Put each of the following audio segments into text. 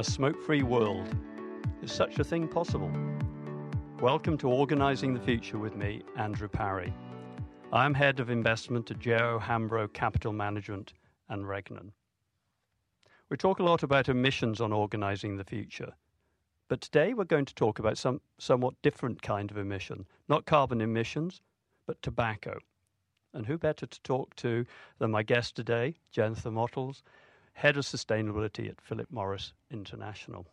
A smoke free world. Is such a thing possible? Welcome to Organising the Future with me, Andrew Parry. I'm head of investment at JO Hambro Capital Management and Regnan. We talk a lot about emissions on organising the future, but today we're going to talk about some somewhat different kind of emission, not carbon emissions, but tobacco. And who better to talk to than my guest today, Jennifer Motles, Head of Sustainability at Philip Morris International.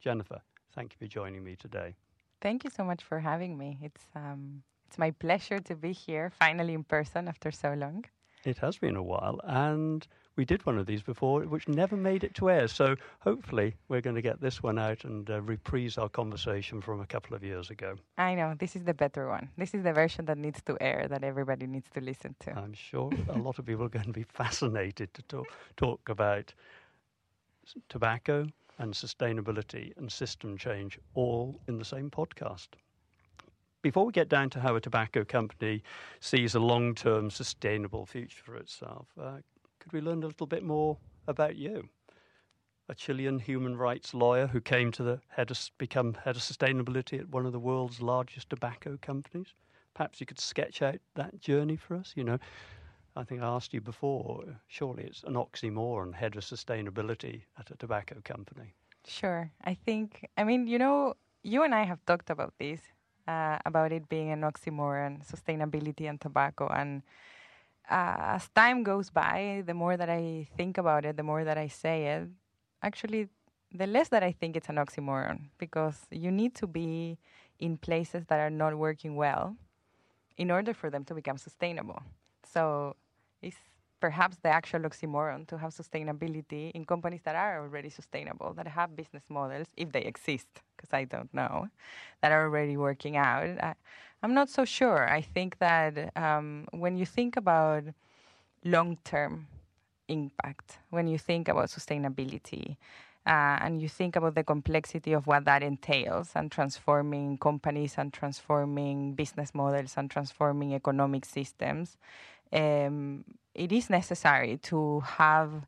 Jennifer, thank you for joining me today. Thank you so much for having me. It's um, it's my pleasure to be here finally in person after so long. It has been a while, and we did one of these before, which never made it to air. So hopefully, we're going to get this one out and uh, reprise our conversation from a couple of years ago. I know this is the better one. This is the version that needs to air, that everybody needs to listen to. I'm sure a lot of people are going to be fascinated to talk, talk about tobacco and sustainability and system change all in the same podcast. Before we get down to how a tobacco company sees a long term sustainable future for itself, uh, could we learn a little bit more about you? A Chilean human rights lawyer who came to the head of, become head of sustainability at one of the world's largest tobacco companies. Perhaps you could sketch out that journey for us. You know, I think I asked you before. Surely it's an oxymoron, head of sustainability at a tobacco company. Sure. I think. I mean, you know, you and I have talked about this uh, about it being an oxymoron, sustainability and tobacco. And uh, as time goes by, the more that I think about it, the more that I say it, actually, the less that I think it's an oxymoron because you need to be in places that are not working well in order for them to become sustainable. So it's perhaps the actual oxymoron to have sustainability in companies that are already sustainable, that have business models, if they exist, because I don't know, that are already working out. I, am not so sure. I think that um, when you think about long term impact, when you think about sustainability, uh, and you think about the complexity of what that entails and transforming companies and transforming business models and transforming economic systems, um, it is necessary to have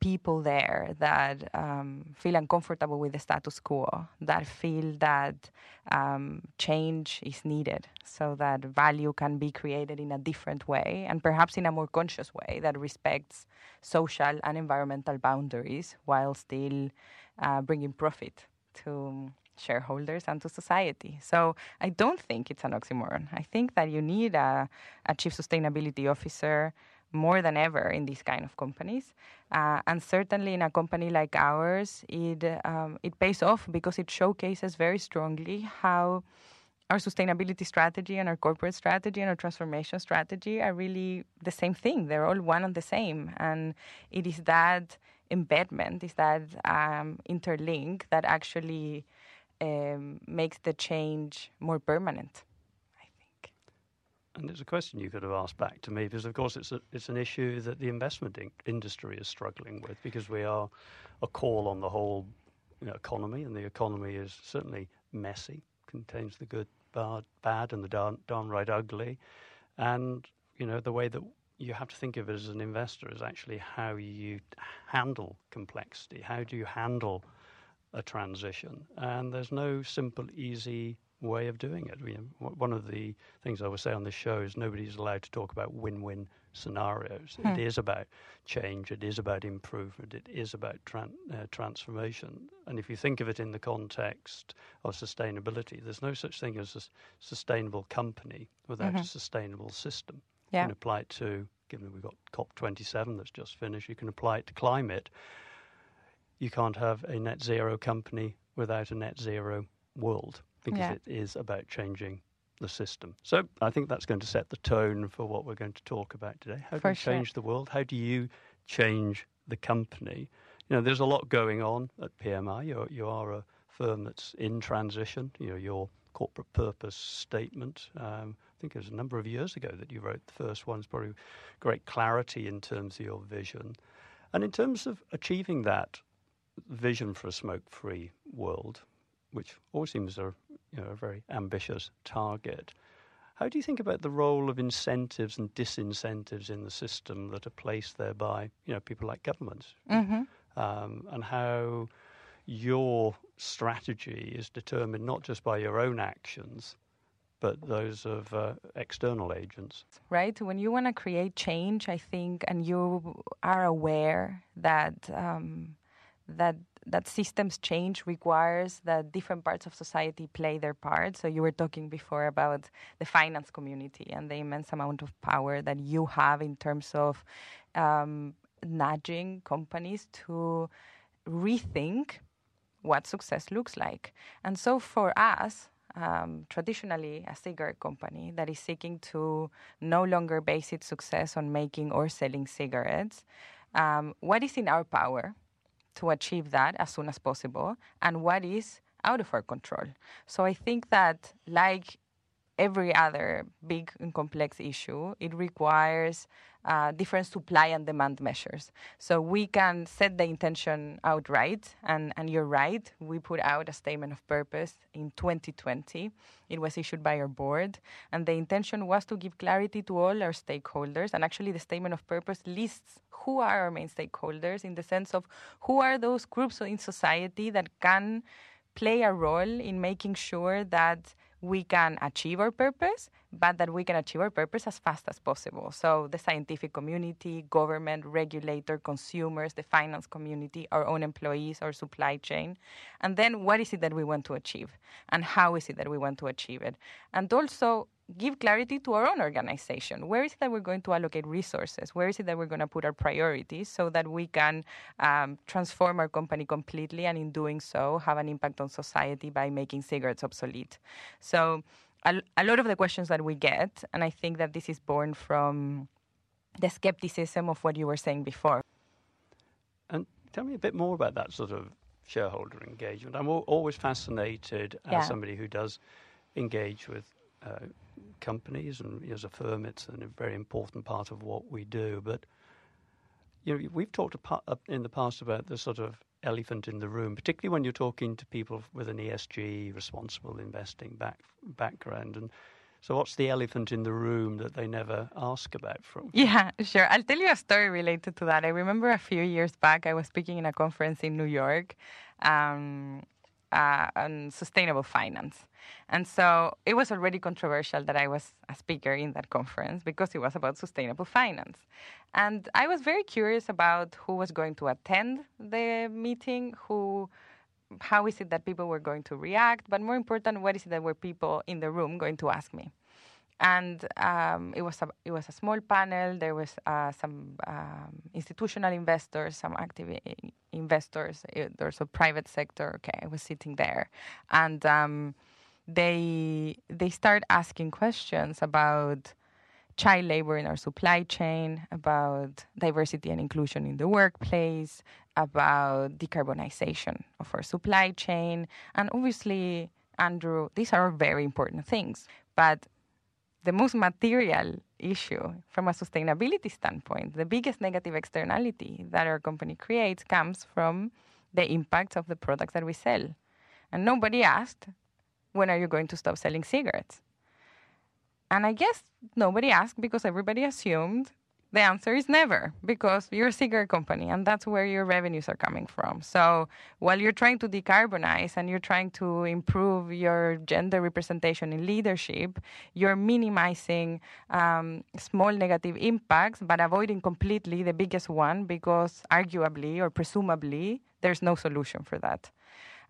people there that um, feel uncomfortable with the status quo, that feel that um, change is needed so that value can be created in a different way and perhaps in a more conscious way that respects social and environmental boundaries while still uh, bringing profit to shareholders and to society. So I don't think it's an oxymoron. I think that you need a, a chief sustainability officer more than ever in these kind of companies. Uh, and certainly in a company like ours, it um, it pays off because it showcases very strongly how our sustainability strategy and our corporate strategy and our transformation strategy are really the same thing. They're all one and the same, and it is that embedment, is that um, interlink that actually um, makes the change more permanent. And it's a question you could have asked back to me because, of course, it's a, it's an issue that the investment in- industry is struggling with because we are a call on the whole you know, economy, and the economy is certainly messy, contains the good, bad, bad and the darn, downright ugly, and you know the way that you have to think of it as an investor is actually how you handle complexity. How do you handle a transition. And there's no simple, easy way of doing it. You know, one of the things I would say on this show is nobody's allowed to talk about win-win scenarios. Hmm. It is about change. It is about improvement. It is about tran- uh, transformation. And if you think of it in the context of sustainability, there's no such thing as a sustainable company without mm-hmm. a sustainable system. Yeah. You can apply it to, given we've got COP27 that's just finished, you can apply it to climate you can't have a net zero company without a net zero world because yeah. it is about changing the system. So I think that's going to set the tone for what we're going to talk about today. How do you change sure. the world? How do you change the company? You know, there's a lot going on at PMI. You're, you are a firm that's in transition. You know, your corporate purpose statement. Um, I think it was a number of years ago that you wrote the first one. It's probably great clarity in terms of your vision. And in terms of achieving that, vision for a smoke-free world, which always seems a, you know, a very ambitious target. How do you think about the role of incentives and disincentives in the system that are placed there by you know people like governments, mm-hmm. um, and how your strategy is determined not just by your own actions, but those of uh, external agents. Right. When you want to create change, I think, and you are aware that um, that that systems change requires that different parts of society play their part. So you were talking before about the finance community and the immense amount of power that you have in terms of um, nudging companies to rethink what success looks like. And so for us, um, traditionally a cigarette company that is seeking to no longer base its success on making or selling cigarettes, um, what is in our power to achieve that as soon as possible and what is out of our control? So I think that, like every other big and complex issue, it requires uh, different supply and demand measures. So we can set the intention outright, and, and you're right, we put out a statement of purpose in 2020. It was issued by our board, and the intention was to give clarity to all our stakeholders. And actually, the statement of purpose lists who are our main stakeholders in the sense of who are those groups in society that can play a role in making sure that we can achieve our purpose, but that we can achieve our purpose as fast as possible. So, the scientific community, government, regulator, consumers, the finance community, our own employees, our supply chain. And then, what is it that we want to achieve? And how is it that we want to achieve it? And also, give clarity to our own organization. Where is it that we're going to allocate resources? Where is it that we're going to put our priorities so that we can um, transform our company completely and in doing so have an impact on society by making cigarettes obsolete? So, a, a lot of the questions that we get, and I think that this is born from the skepticism of what you were saying before. And tell me a bit more about that sort of shareholder engagement. I'm always fascinated as yeah. somebody who does engage with uh, companies, and as a firm, it's a very important part of what we do. But you know, we've talked in the past about the sort of elephant in the room, particularly when you're talking to people with an ESG, responsible investing back, background. And so, what's the elephant in the room that they never ask about from? Yeah, sure. I'll tell you a story related to that. I remember a few years back, I was speaking in a conference in New York. Um, uh, on sustainable finance. And so it was already controversial that I was a speaker in that conference because it was about sustainable finance. And I was very curious about who was going to attend the meeting, who how is it that people were going to react, but more important, what is it that were people in the room going to ask me? And um, it was a it was a small panel. There was uh, some um, institutional investors, some active investors. There's a private sector. Okay, I was sitting there, and um, they they start asking questions about child labor in our supply chain, about diversity and inclusion in the workplace, about decarbonization of our supply chain, and obviously, Andrew, these are very important things, but the most material issue from a sustainability standpoint, the biggest negative externality that our company creates comes from the impacts of the products that we sell. And nobody asked, when are you going to stop selling cigarettes? And I guess nobody asked because everybody assumed the answer is never, because you're a cigarette company and that's where your revenues are coming from. So while you're trying to decarbonize and you're trying to improve your gender representation in leadership, you're minimizing um, small negative impacts, but avoiding completely the biggest one because arguably or presumably there's no solution for that.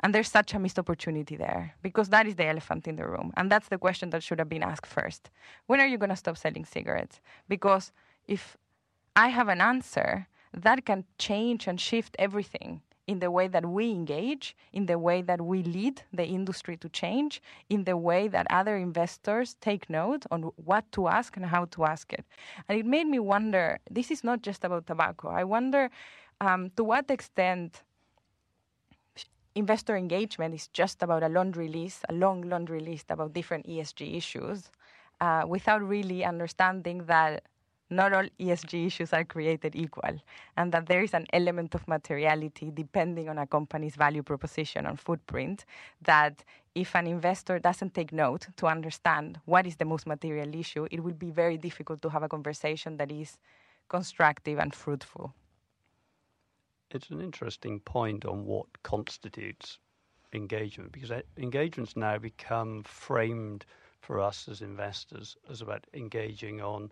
And there's such a missed opportunity there because that is the elephant in the room. And that's the question that should have been asked first. When are you going to stop selling cigarettes? Because if I have an answer, that can change and shift everything in the way that we engage, in the way that we lead the industry to change, in the way that other investors take note on what to ask and how to ask it. And it made me wonder this is not just about tobacco. I wonder um, to what extent investor engagement is just about a laundry list, a long laundry list about different ESG issues, uh, without really understanding that not all ESG issues are created equal, and that there is an element of materiality depending on a company's value proposition and footprint. That if an investor doesn't take note to understand what is the most material issue, it will be very difficult to have a conversation that is constructive and fruitful. it's an interesting point on what constitutes engagement because uh, engagement's now become framed for us as investors as about engaging on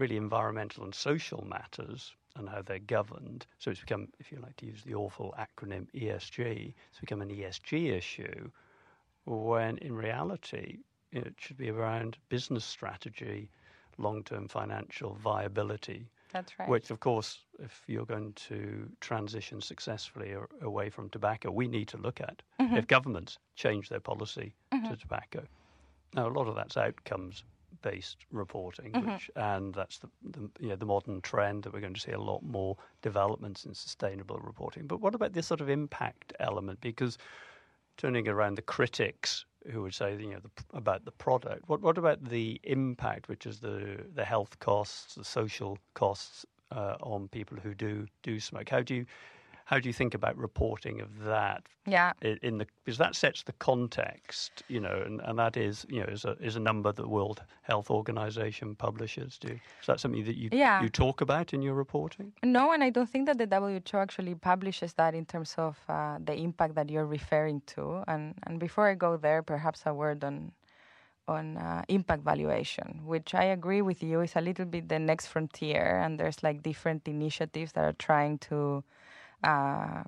really environmental and social matters and how they're governed. So it's become, if you like to use the awful acronym ESG, it's become an ESG issue when in reality it should be around business strategy, long term financial viability. That's right. Which, of course, if you're going to transition successfully away from tobacco, we need to look at. Mm-hmm. If governments change their policy mm-hmm. to tobacco, now a lot of that's outcomes based reporting, mm-hmm. which and that's the, the you know, the modern trend that we're going to see a lot more developments in sustainable reporting. But what about this sort of impact element? Because turning around the critics who would say you know the, about the product. What what about the impact, which is the the health costs, the social costs uh, on people who do do smoke? How do you how do you think about reporting of that? Yeah, in the because that sets the context, you know, and, and that is you know is a is a number that the World Health Organization publishes. Do is that something that you yeah. you talk about in your reporting? No, and I don't think that the WHO actually publishes that in terms of uh, the impact that you're referring to. And and before I go there, perhaps a word on on uh, impact valuation, which I agree with you is a little bit the next frontier, and there's like different initiatives that are trying to uh,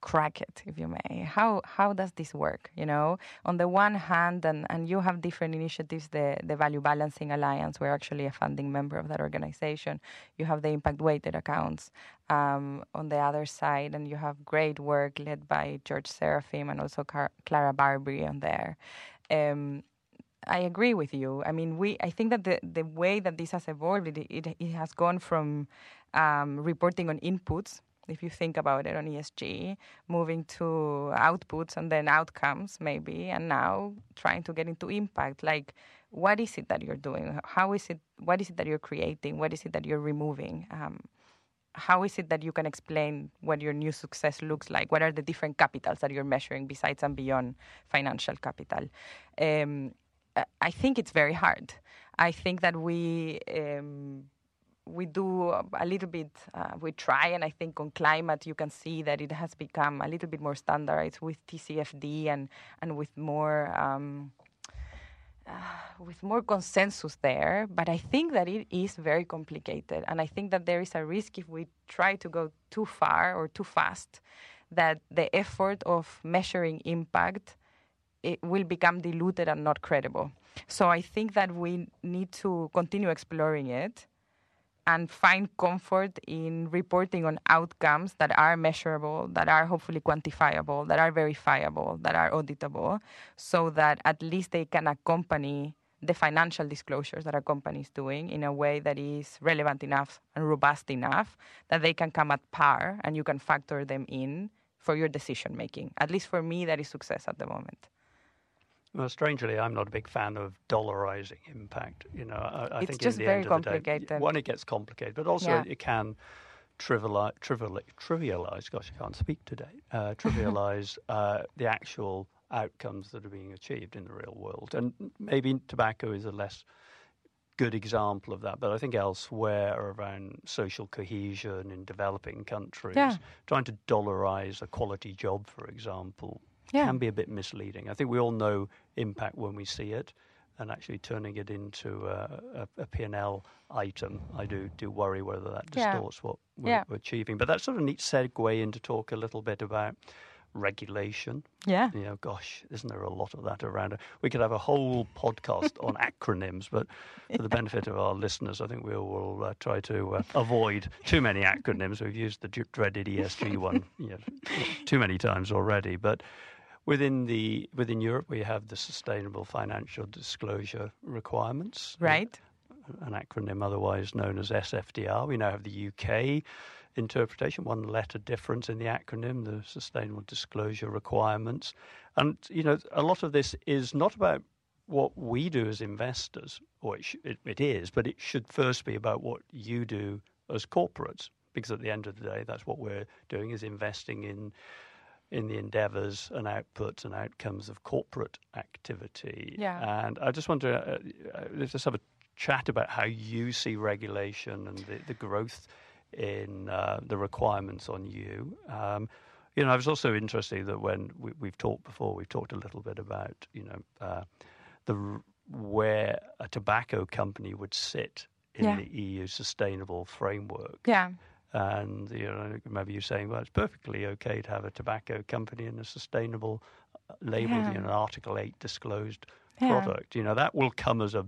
crack it, if you may. How how does this work? You know, on the one hand, and, and you have different initiatives. The the Value Balancing Alliance, we're actually a funding member of that organization. You have the impact weighted accounts um, on the other side, and you have great work led by George Serafeim and also Car- Clara Barbary on there. Um, I agree with you. I mean, we. I think that the the way that this has evolved, it, it, it has gone from um, reporting on inputs if you think about it on ESG, moving to outputs and then outcomes maybe, and now trying to get into impact. Like, what is it that you're doing? How is it? What is it that you're creating? What is it that you're removing? Um, how is it that you can explain what your new success looks like? What are the different capitals that you're measuring besides and beyond financial capital? Um, I think it's very hard. I think that we um, we do a little bit, uh, we try, and I think on climate you can see that it has become a little bit more standardized with TCFD and, and with more. Um, uh, with more consensus there, but I think that it is very complicated, and I think that there is a risk if we try to go too far or too fast, that the effort of measuring impact it will become diluted and not credible. So I think that we need to continue exploring it and find comfort in reporting on outcomes that are measurable, that are hopefully quantifiable, that are verifiable, that are auditable, so that at least they can accompany the financial disclosures that a company is doing in a way that is relevant enough and robust enough that they can come at par and you can factor them in for your decision making. At least for me, that is success at the moment. Well, strangely, I'm not a big fan of dollarizing impact. You know, I, I it's think just in the very end complicated. Of the day, one, it gets complicated, but also yeah. it can trivialize, trivialize, trivialize. Gosh, I can't speak today. Uh, trivialize uh, the actual outcomes that are being achieved in the real world, and maybe tobacco is a less good example of that. But I think elsewhere around social cohesion in developing countries, yeah. trying to dollarize a quality job, for example, yeah. can be a bit misleading. I think we all know impact when we see it, and actually turning it into a, a, a P&L item, I do do worry whether that distorts yeah. what we're, yeah. we're, achieving. But that's sort of a neat segue in to talk a little bit about regulation. Yeah. You know, gosh, isn't there a lot of that around? We could have a whole podcast on acronyms, but for the benefit of our listeners, I think we will uh, try to uh, avoid too many acronyms. We've used the dreaded ESG one you know, too many times already, but Within the within Europe, we have the Sustainable Financial Disclosure Requirements, right? An acronym otherwise known as SFDR. We now have the UK interpretation, one letter difference in the acronym, the Sustainable Disclosure Requirements, and you know a lot of this is not about what we do as investors, or it, sh- it, it is, but it should first be about what you do as corporates, because at the end of the day, that's what we're doing is investing in in the endeavours and outputs and outcomes of corporate activity. Yeah. And I just want to uh, uh, let's just have a chat about how you see regulation and the, the growth in uh, the requirements on you. Um, you know, I was also interested that when we, have talked before, we've talked a little bit about you know uh, the where a tobacco company would sit in yeah. the EU sustainable framework. Yeah. And you know, maybe you're saying, well, it's perfectly okay to have a tobacco company in a sustainable uh, label, yeah. you know, Article Eight disclosed yeah. product. You know, that will come as a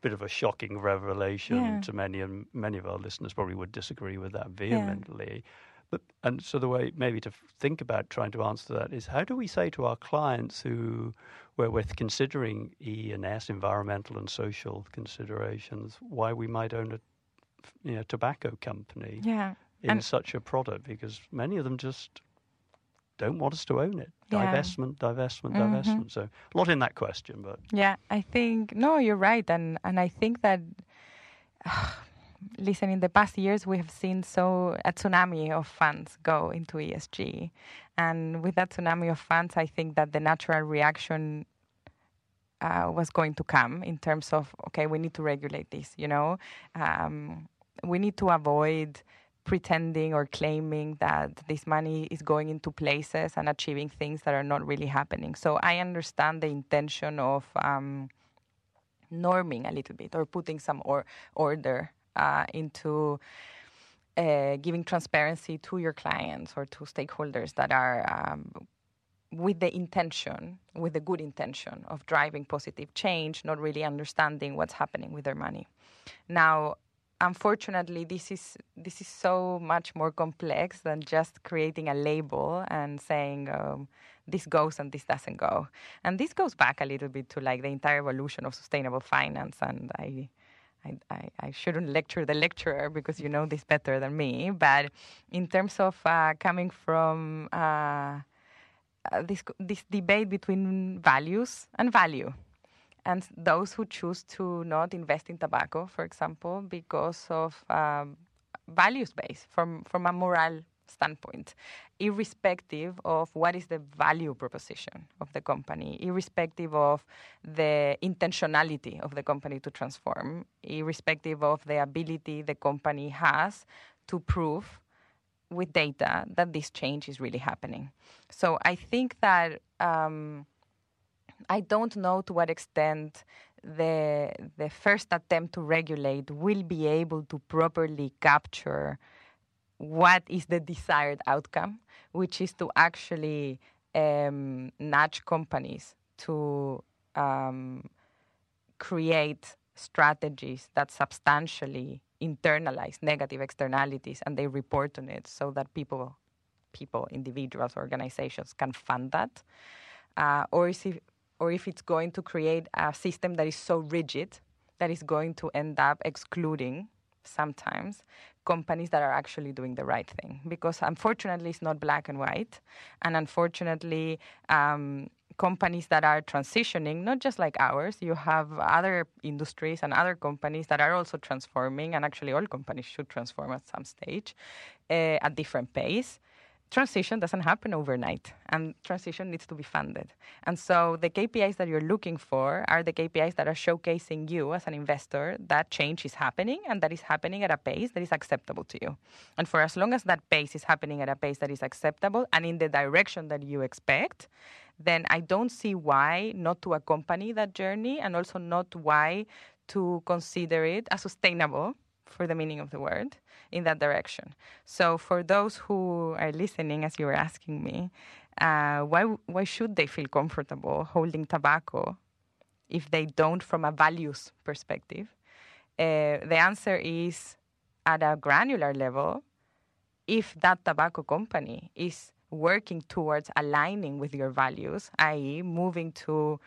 bit of a shocking revelation yeah. to many, and many of our listeners probably would disagree with that vehemently. But and so the way maybe to think about trying to answer that is how do we say to our clients who where we're considering E and S, environmental and social considerations, why we might own a you know, tobacco company yeah. in and such a product because many of them just don't want us to own it. Yeah. Divestment, divestment, mm-hmm. divestment. So a lot in that question, but yeah, I think no, you're right, and and I think that. Uh, listen, in the past years, we have seen so a tsunami of funds go into ESG, and with that tsunami of funds, I think that the natural reaction uh, was going to come in terms of okay, we need to regulate this. You know, um, we need to avoid pretending or claiming that this money is going into places and achieving things that are not really happening. So I understand the intention of um, norming a little bit or putting some or, order uh, into uh, giving transparency to your clients or to stakeholders that are um, with the intention, with the good intention of driving positive change, not really understanding what's happening with their money. Now, unfortunately, this is this is so much more complex than just creating a label and saying um, this goes and this doesn't go. And this goes back a little bit to like the entire evolution of sustainable finance, and I I, I, shouldn't lecture the lecturer because you know this better than me. But in terms of uh, coming from uh, uh, this this debate between values and value, and those who choose to not invest in tobacco, for example, because of um, values base from from a moral standpoint, irrespective of what is the value proposition of the company, irrespective of the intentionality of the company to transform, irrespective of the ability the company has to prove with data that this change is really happening. So I think that um, I don't know to what extent the the first attempt to regulate will be able to properly capture what is the desired outcome, which is to actually um, nudge companies to um, create strategies that substantially internalize negative externalities and they report on it so that people people individuals organizations can fund that. Uh, or is if, or if it's going to create a system that is so rigid that is going to end up excluding sometimes companies that are actually doing the right thing. Because unfortunately it's not black and white. And unfortunately um, companies that are transitioning not just like ours you have other industries and other companies that are also transforming and actually all companies should transform at some stage uh, at different pace transition doesn't happen overnight and transition needs to be funded. And so the KPIs that you're looking for are the KPIs that are showcasing you as an investor that change is happening and that is happening at a pace that is acceptable to you. And for as long as that pace is happening at a pace that is acceptable and in the direction that you expect, then I don't see why not to accompany that journey and also not why to consider it as sustainable for the meaning of the word in that direction. So for those who are listening, as you were asking me, uh, why why should they feel comfortable holding tobacco if they don't from a values perspective? Uh, the answer is at a granular level. If that tobacco company is working towards aligning with your values, i.e., moving to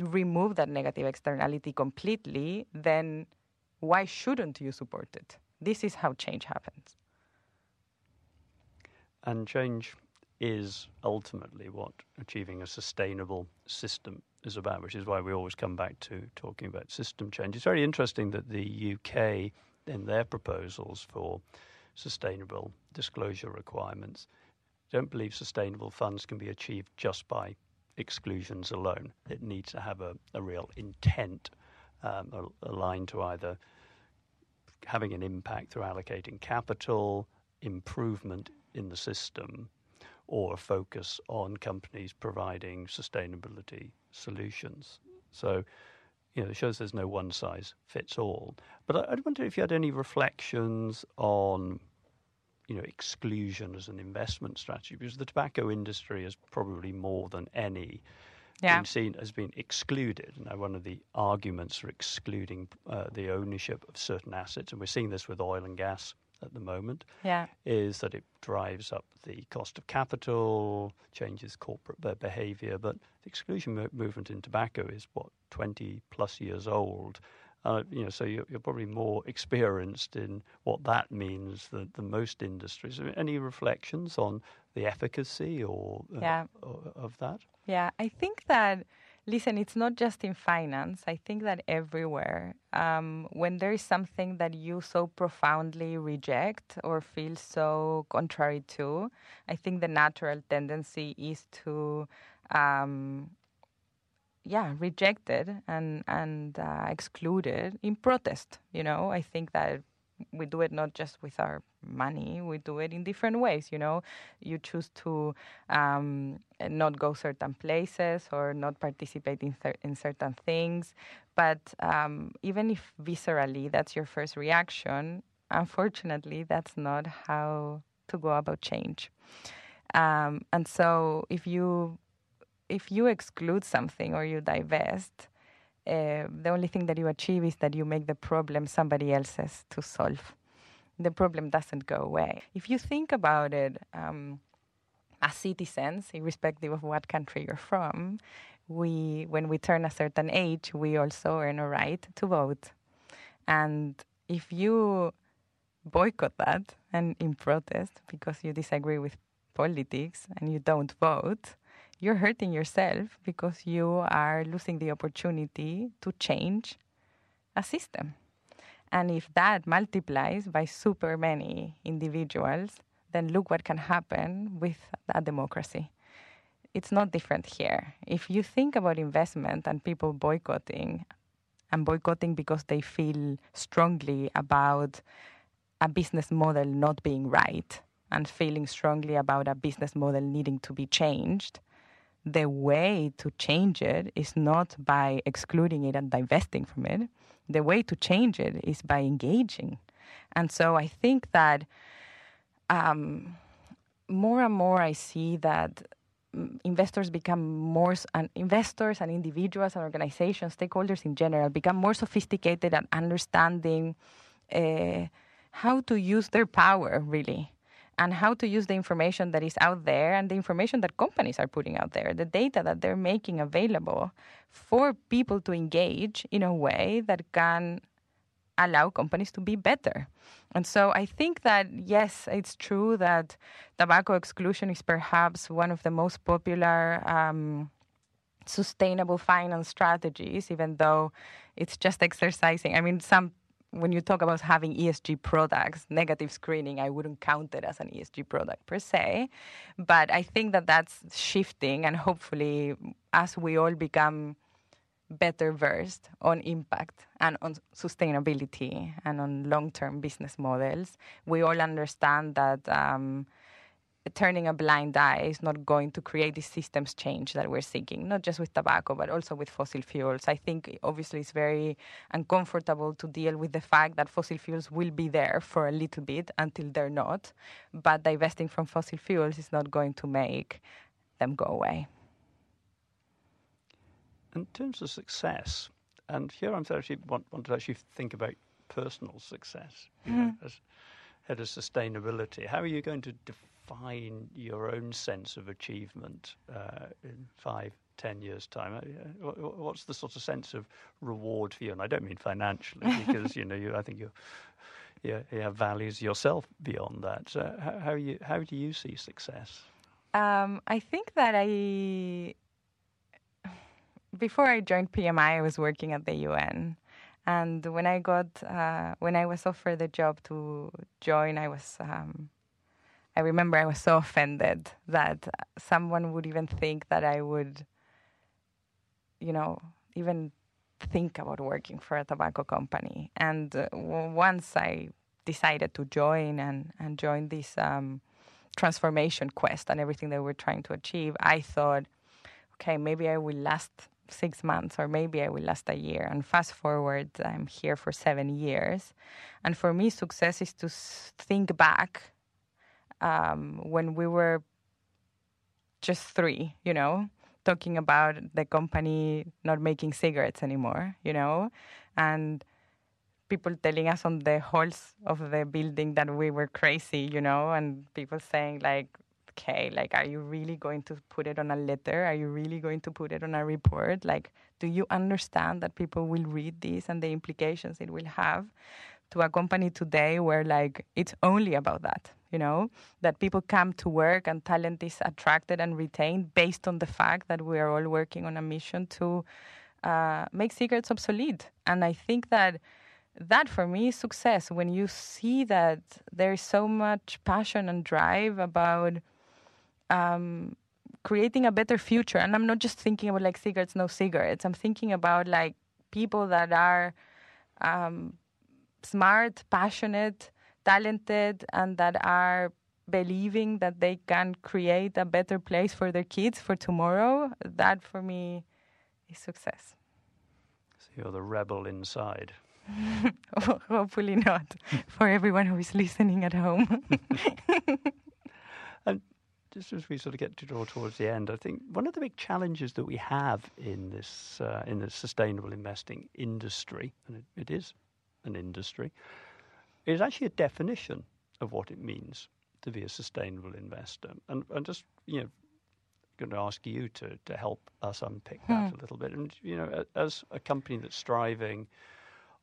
remove that negative externality completely, then why shouldn't you support it? This is how change happens. And change is ultimately what achieving a sustainable system is about, which is why we always come back to talking about system change. It's very interesting that the UK, in their proposals for sustainable disclosure requirements, don't believe sustainable funds can be achieved just by exclusions alone. It needs to have a, a real intent um, aligned to either having an impact through allocating capital, improvement in the system, or a focus on companies providing sustainability solutions. So, you know, it shows there's no one size fits all. But I, I wonder if you had any reflections on, you know, exclusion as an investment strategy, because the tobacco industry is probably more than any yeah. been seen as being excluded. Now, one of the arguments for excluding uh, the ownership of certain assets, and we're seeing this with oil and gas at the moment, yeah. is that it drives up the cost of capital, changes corporate behavior. But the exclusion mo- movement in tobacco is what 20 plus years old. Uh, you know, so you're, you're, probably more experienced in what that means than, than most industries. Any reflections on the efficacy or uh, yeah. of that? Yeah, I think that Listen, it's not just in finance. I think that everywhere, um, when there is something that you so profoundly reject or feel so contrary to, I think the natural tendency is to, um, yeah, rejected and and uh, exclude it in protest. You know, I think that we do it not just with our money we do it in different ways you know? You choose to um, not go certain places or not participate in, in certain things. But um, even if viscerally that's your first reaction unfortunately that's not how to go about change. Um, and so if you if you exclude something or you divest uh, the only thing that you achieve is that you make the problem somebody else's to solve. The problem doesn't go away. If you think about it um, as citizens, irrespective of what country you're from, we, when we turn a certain age, we also earn a right to vote. And if you boycott that and in protest because you disagree with politics and you don't vote, you're hurting yourself because you are losing the opportunity to change a system. And if that multiplies by super many individuals, then look what can happen with a democracy. It's not different here. If you think about investment and people boycotting, and boycotting because they feel strongly about a business model not being right and feeling strongly about a business model needing to be changed, the way to change it is not by excluding it and divesting from it. The way to change it is by engaging. And so I think that um, more and more I see that mm, investors become more and investors and individuals and organizations stakeholders in general become more sophisticated at understanding uh, how to use their power really and how to use the information that is out there and the information that companies are putting out there, the data that they're making available for people to engage in a way that can allow companies to be better. And so I think that, yes, it's true that tobacco exclusion is perhaps one of the most popular. Um, sustainable finance strategies, even though it's just exercising. I mean, some when you talk about having ESG products, negative screening, I wouldn't count it as an ESG product per se. But I think that that's shifting, and hopefully, as we all become better versed on impact and on sustainability and on long term business models, we all understand that. Um, turning a blind eye is not going to create the systems change that we're seeking, not just with tobacco, but also with fossil fuels. I think obviously it's very uncomfortable to deal with the fact that fossil fuels will be there for a little bit until they're not, but divesting from fossil fuels is not going to make them go away. In terms of success, and here I'm actually want, want to actually think about personal success mm. know, mm-hmm. as head of sustainability. How are you going to define define your own sense of achievement uh, in five, ten years' time? Uh, what's the sort of sense of reward for you? And I don't mean financially, because you know, you, I think you you, have values yourself beyond that. So how, how you how do you see success? Um, I think that I before I joined PMI, I was working at the UN. And when I got, uh, when I was offered the job to join, I was um, I remember I was so offended that someone would even think that I would, you know, even think about working for a tobacco company. And uh, once I decided to join and, and join this um, transformation quest and everything that we're trying to achieve, I thought, okay, maybe I will last six months or maybe I will last a year. And fast forward, I'm here for seven years. And for me, success is to think back um, when we were just three, you know, talking about the company not making cigarettes anymore, you know, and people telling us on the halls of the building that we were crazy, you know, and people saying like, okay, like, are you really going to put it on a letter? Are you really going to put it on a report? Like, do you understand that people will read this and the implications it will have? To a company today where like it's only about that, you know, that people come to work and talent is attracted and retained based on the fact that we are all working on a mission to uh, make cigarettes obsolete. And I think that that for me is success when you see that there is so much passion and drive about um, creating a better future. And I'm not just thinking about like cigarettes, no cigarettes. I'm thinking about like people that are um, smart, passionate, talented, and that are believing that they can create a better place for their kids for tomorrow. That for me is success. So you're the rebel inside. Hopefully not for everyone who is listening at home. and just as we sort of get to draw towards the end, I think one of the big challenges that we have in this uh, in the sustainable investing industry, and it, it is an industry, is actually a definition of what it means to be a sustainable investor. And and just you know, going to ask you to to help us unpick that hmm. a little bit. And you know, as a company that's striving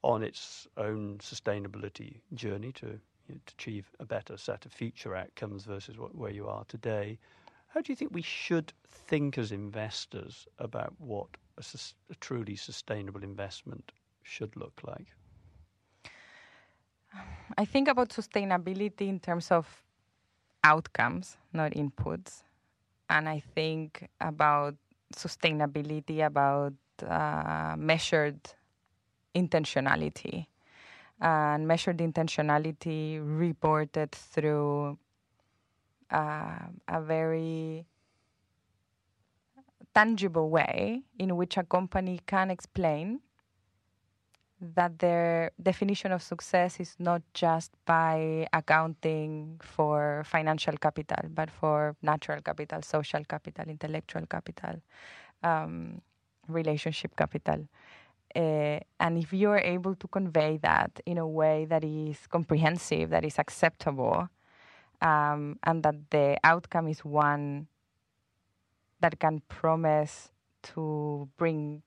on its own sustainability journey to, you know, to achieve a better set of future outcomes versus what, where you are today. How do you think we should think as investors about what a, a truly sustainable investment should look like? I think about sustainability in terms of outcomes, not inputs. And I think about sustainability, about uh, measured intentionality and measured intentionality reported through uh, a very tangible way in which a company can explain that their definition of success is not just by accounting for financial capital, but for natural capital, social capital, intellectual capital, um, relationship capital. Uh, and if you're able to convey that in a way that is comprehensive, that is acceptable, um, and that the outcome is one that can promise to bring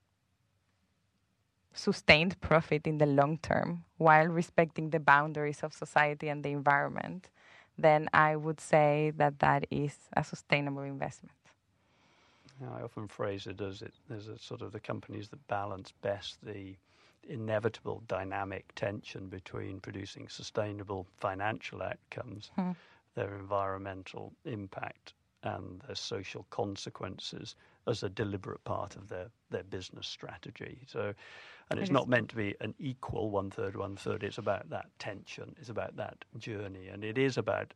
sustained profit in the long term while respecting the boundaries of society and the environment, then I would say that that is a sustainable investment. I often phrase it as it there's a sort of the companies that balance best the inevitable dynamic tension between producing sustainable financial outcomes, hmm. their environmental impact, and their social consequences as a deliberate part of their, their business strategy. So, and it's not meant to be an equal one third, one third. It's about that tension. It's about that journey, and it is about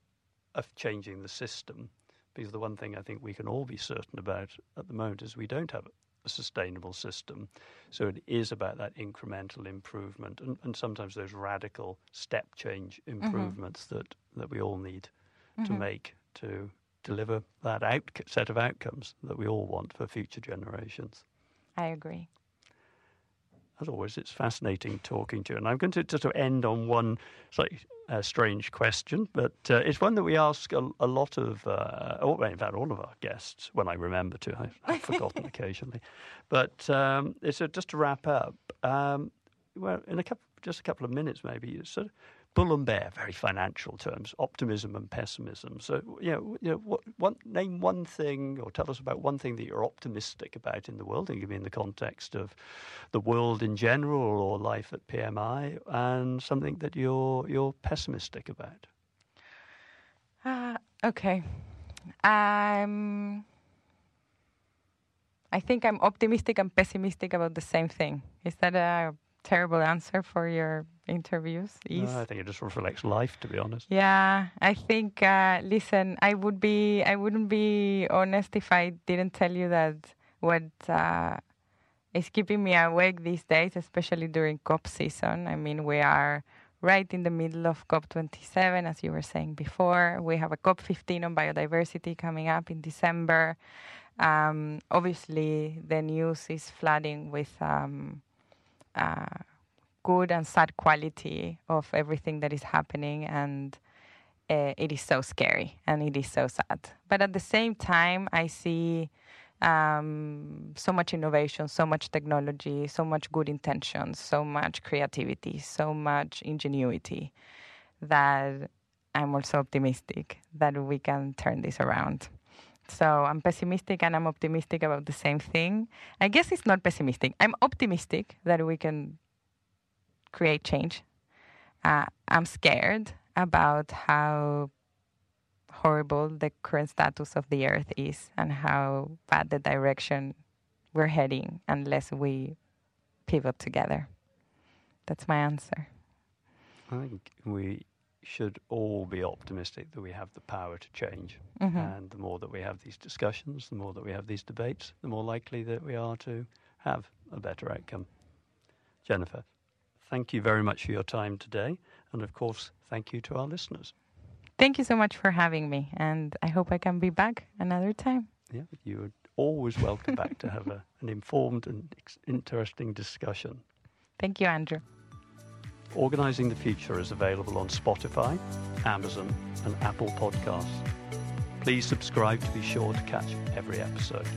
changing the system because the one thing I think we can all be certain about at the moment is we don't have a sustainable system. So it is about that incremental improvement and, and sometimes those radical step change mm-hmm. improvements mm-hmm. that, that we all need mm-hmm. to make to deliver that out, set of outcomes that we all want for future generations. I agree as always, it's fascinating talking to you. And I'm going to just to end on one slightly uh, strange question, but uh, it's one that we ask a, a lot of, uh, well, in fact, all of our guests, when I remember to. I, have forgotten occasionally. But um, it's a, just to wrap up. Um, well, in a couple, just a couple of minutes, maybe, sort of, bull and bear, very financial terms, optimism and pessimism. So, you know, you know what, name one thing or tell us about one thing that you're optimistic about in the world, and give me in the context of the world in general or life at PMI, and something that you're, you're pessimistic about. Uh, okay. Um, I think I'm optimistic and pessimistic about the same thing. Is that a terrible answer for your interviews? No, I think it just reflects life, to be honest. Yeah, I think. Uh, listen, I would be, I wouldn't be honest if I didn't tell you that what uh, is keeping me awake these days, especially during COP season. I mean, we are right in the middle of COP27, as you were saying before. We have a COP15 on biodiversity coming up in December. Um, obviously, the news is flooding with um, uh, good and sad quality of everything that is happening, and uh, it is so scary and it is so sad. But at the same time, I see um, so much innovation, so much technology, so much good intentions, so much creativity, so much ingenuity that I'm also optimistic that we can turn this around. So I'm pessimistic and I'm optimistic about the same thing. I guess it's not pessimistic. I'm optimistic that we can create change. Uh, I'm scared about how horrible the current status of the earth is and how bad the direction we're heading unless we pivot together. That's my answer. I think we should all be optimistic that we have the power to change. Mm-hmm. And the more that we have these discussions, the more that we have these debates, the more likely that we are to have a better outcome. Jennifer, thank you very much for your time today. And of course, thank you to our listeners. Thank you so much for having me, and I hope I can be back another time. Yeah, you're always welcome back to have a, an informed and ex- interesting discussion. Thank you, Andrew. Organising the Future is available on Spotify, Amazon, and Apple Podcasts. Please subscribe to be sure to catch every episode.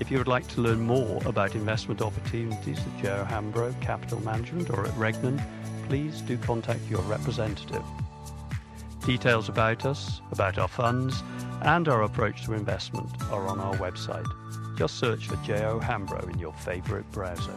If you would like to learn more about investment opportunities at JO Hambro Capital Management or at Regnan, please do contact your representative. Details about us, about our funds, and our approach to investment are on our website. Just search for JO Hambro in your favourite browser.